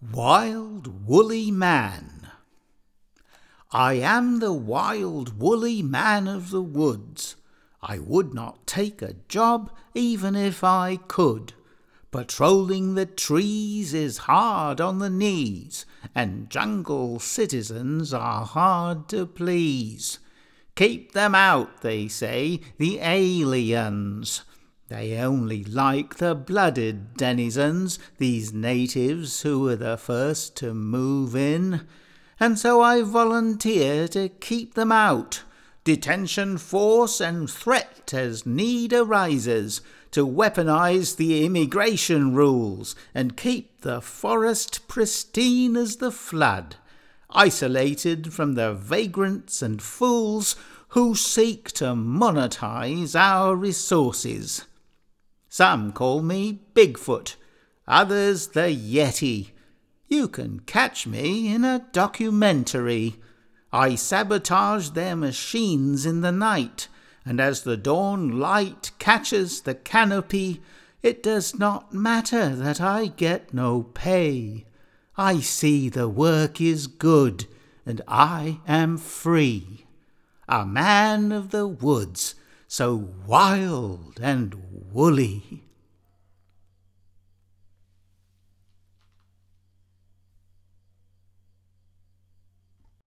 Wild Woolly Man I am the wild woolly man of the woods. I would not take a job even if I could. Patrolling the trees is hard on the knees, and jungle citizens are hard to please. Keep them out, they say, the aliens. They only like the blooded denizens, these natives who were the first to move in, and so I volunteer to keep them out. Detention force and threat as need arises to weaponize the immigration rules and keep the forest pristine as the flood, isolated from the vagrants and fools who seek to monetize our resources. Some call me Bigfoot, others the Yeti. You can catch me in a documentary. I sabotage their machines in the night, and as the dawn light catches the canopy, it does not matter that I get no pay. I see the work is good, and I am free. A man of the woods, so wild and woolly.